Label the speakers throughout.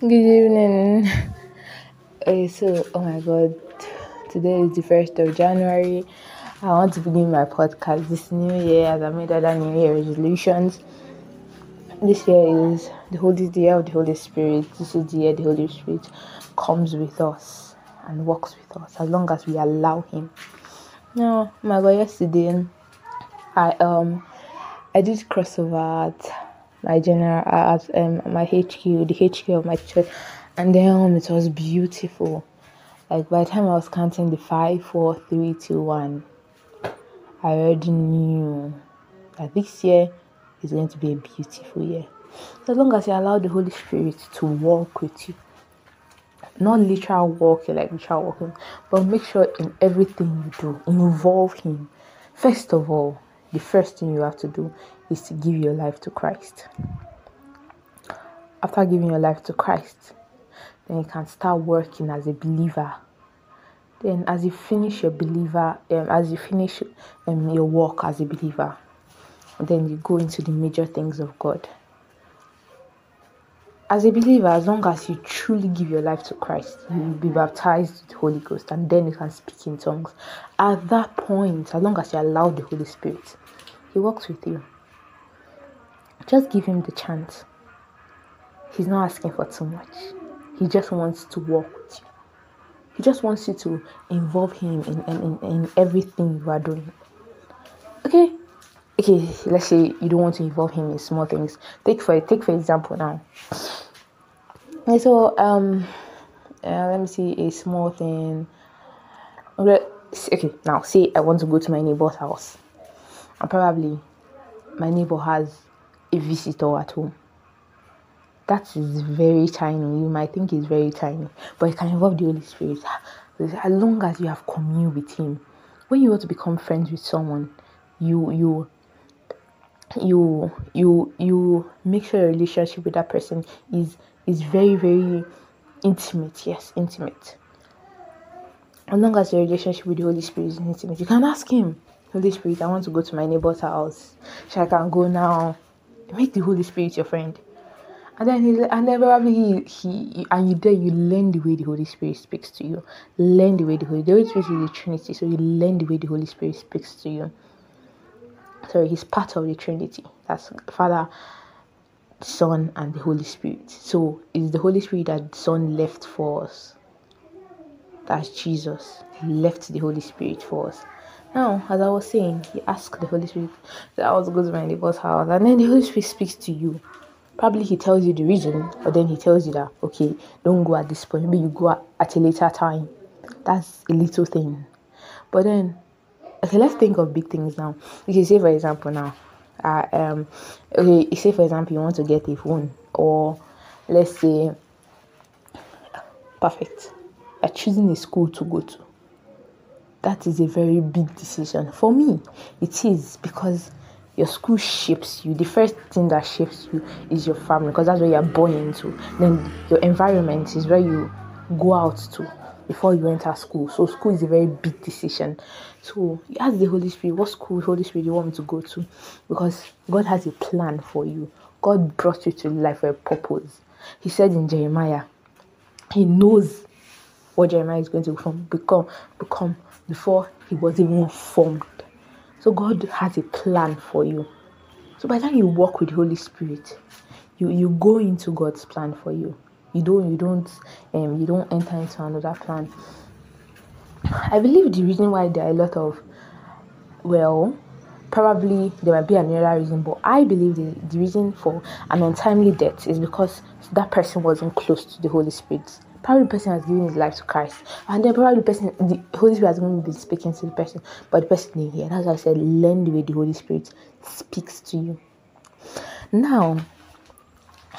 Speaker 1: Good evening. Okay, so oh my god, today is the first of January. I want to begin my podcast this new year as I made other New Year resolutions. This year is the Holy Year of the Holy Spirit. This is the year the Holy Spirit comes with us and walks with us as long as we allow Him. No, my God, yesterday I um I did crossover at my general at um, my HQ, the HQ of my church, and then um, it was beautiful. Like by the time I was counting the five, four, three, two, one, I already knew that this year is going to be a beautiful year. As long as you allow the Holy Spirit to walk with you, not literal walking like literal walking, but make sure in everything you do, involve Him. First of all, the first thing you have to do is to give your life to Christ. After giving your life to Christ, then you can start working as a believer. Then, as you finish your believer, um, as you finish um, your work as a believer, then you go into the major things of God. As a believer, as long as you truly give your life to Christ, you will be baptized with the Holy Ghost, and then you can speak in tongues. At that point, as long as you allow the Holy Spirit, He works with you. Just give him the chance. He's not asking for too much. He just wants to work with you. He just wants you to involve him in, in, in, in everything you are doing. Okay? Okay, let's say you don't want to involve him in small things. Take for take for example now. So um uh, let me see a small thing. Okay, now say I want to go to my neighbor's house. And probably my neighbor has a visitor at home. That is very tiny. You might think it's very tiny, but it can involve the Holy Spirit. As long as you have commune with Him, when you want to become friends with someone, you you you you you make sure your relationship with that person is is very very intimate. Yes, intimate. As long as your relationship with the Holy Spirit is intimate, you can ask Him. Holy Spirit, I want to go to my neighbor's house. So I can go now make the Holy Spirit your friend. And then he, and then probably he, he and you there you learn the way the Holy Spirit speaks to you. Learn the way the Holy, the Holy Spirit is the Trinity, so you learn the way the Holy Spirit speaks to you. Sorry, he's part of the Trinity. That's Father, Son, and the Holy Spirit. So it's the Holy Spirit that Son left for us. That's Jesus. He left the Holy Spirit for us. Now, as I was saying, he asked the Holy Spirit that I was to go to my neighbor's house, and then the Holy Spirit speaks to you. Probably he tells you the reason, but then he tells you that okay, don't go at this point. Maybe you go at, at a later time. That's a little thing. But then, okay, let's think of big things now. You can say, for example, now, uh, um, okay, say for example, you want to get a phone, or let's say, perfect, you're choosing a school to go to that is a very big decision. For me, it is because your school shapes you. The first thing that shapes you is your family because that's where you're born into. Then your environment is where you go out to before you enter school. So school is a very big decision. So you ask the Holy Spirit, what school Holy Spirit you want me to go to? Because God has a plan for you. God brought you to life for a purpose. He said in Jeremiah, He knows what Jeremiah is going to become become become before he was even formed. So God has a plan for you. So by the time you walk with the Holy Spirit, you, you go into God's plan for you. You don't you don't um you don't enter into another plan. I believe the reason why there are a lot of well probably there might be another reason, but I believe the, the reason for an untimely death is because that person wasn't close to the Holy Spirit probably the person has given his life to Christ, and then probably the person, the Holy Spirit has going to be speaking to the person, but the person didn't hear. That's why I said, learn the way the Holy Spirit speaks to you. Now,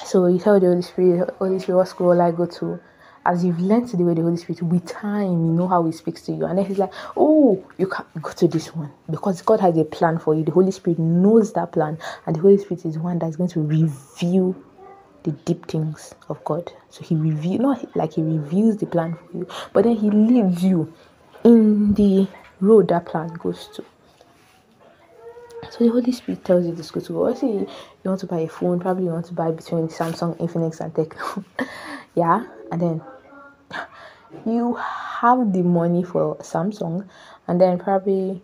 Speaker 1: so you tell the Holy Spirit, Holy Spirit, what school will I go to? As you've learned the way the Holy Spirit, with time, you know how He speaks to you, and then He's like, "Oh, you can go to this one because God has a plan for you." The Holy Spirit knows that plan, and the Holy Spirit is one that's going to reveal the deep things of God. So he reveals, not like he reveals the plan for you, but then he leads you in the road that plan goes to. So the Holy Spirit tells you this go to. Let's you want to buy a phone, probably you want to buy between Samsung, Infinix, and Tecno. yeah, and then you have the money for Samsung, and then probably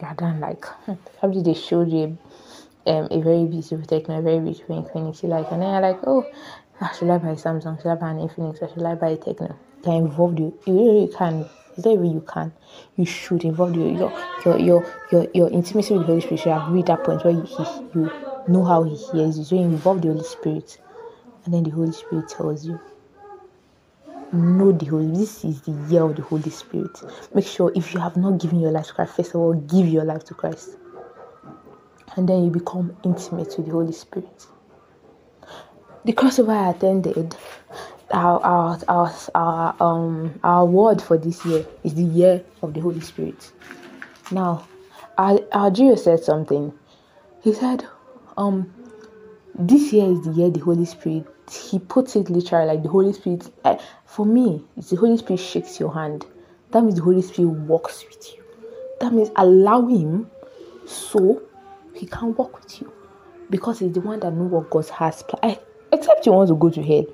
Speaker 1: you're done. Like hmm, probably they showed you um, a very beautiful Tecno, a very beautiful Infinix. You like, and then you're like, oh, should I buy Samsung? Should I buy an Infinix? Or should I buy a Tecno? They involved you. You really can. Is that even you can? You should involve your your your your your, intimacy with the Holy Spirit should have reached that point where you, he, you know how He hears you. So you involve the Holy Spirit, and then the Holy Spirit tells you know the Holy This is the year of the Holy Spirit. Make sure if you have not given your life to Christ, first of all, give your life to Christ. And then you become intimate with the Holy Spirit. The crossover I attended, our our our, our um our word for this year is the year of the Holy Spirit. Now, our, our G.O. said something. He said, um, this year is the year the Holy Spirit he puts it literally like the Holy Spirit. Uh, for me, it's the Holy Spirit shakes your hand. That means the Holy Spirit walks with you. That means allow Him so He can't walk with you because He's the one that knows what God has planned. Except you want to go to hell,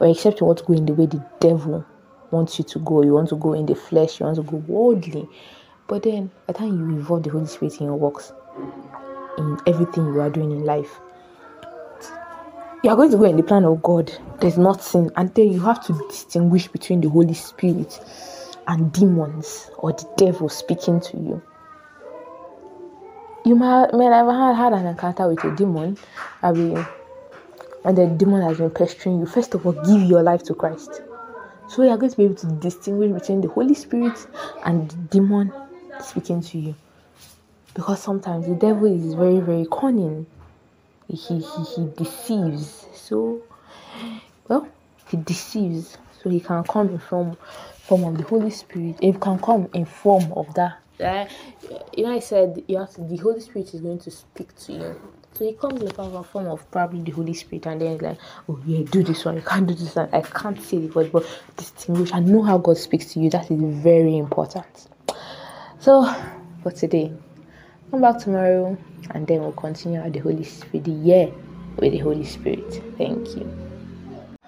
Speaker 1: or except you want to go in the way the devil wants you to go. You want to go in the flesh. You want to go worldly. But then, by the time you involve the Holy Spirit in your works, in everything you are doing in life, you are going to go in the plan of God. There's nothing, and then you have to distinguish between the Holy Spirit and demons or the devil speaking to you. You may have had an encounter with a demon, I mean, and the demon has been pestering you. First of all, give your life to Christ. So you are going to be able to distinguish between the Holy Spirit and the demon speaking to you. Because sometimes the devil is very, very cunning he, he, he deceives. So, well, he deceives. So he can come in form, form of the Holy Spirit. He can come in form of that. Uh, you know, I said you have to, the Holy Spirit is going to speak to you. So he comes in of, form of probably the Holy Spirit, and then like, oh yeah, do this one. You can't do this one. I can't say the word, but distinguish and know how God speaks to you. That is very important. So for today, come back tomorrow and then we'll continue at the Holy Spirit, the year with the Holy Spirit. Thank you.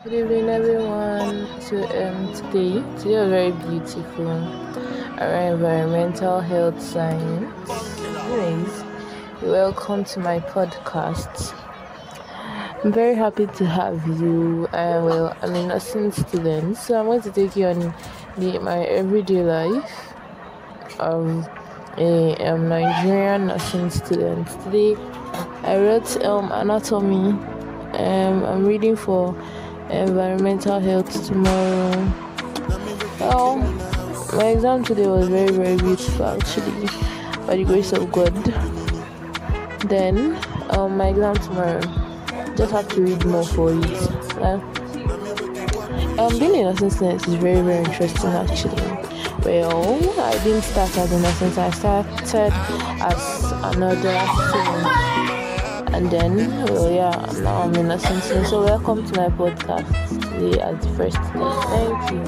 Speaker 1: Good evening, everyone. Um, today, today was very beautiful. Our environmental health science. Anyways, welcome to my podcast. I'm very happy to have you. Uh, well, I'm a nursing student, so I'm going to take you on the, my everyday life. Um, a um, Nigerian nursing student. Today I wrote um, anatomy. Um, I'm reading for environmental health tomorrow. Well, my exam today was very very beautiful actually, by the grace of God. Then um, my exam tomorrow, just have to read more for it. Uh, um, being a nursing student is very very interesting actually well, I didn't start as a nursing, I started as another student. And then, well, yeah, now I'm in nursing. So, welcome to my podcast today as the first day. Thank you.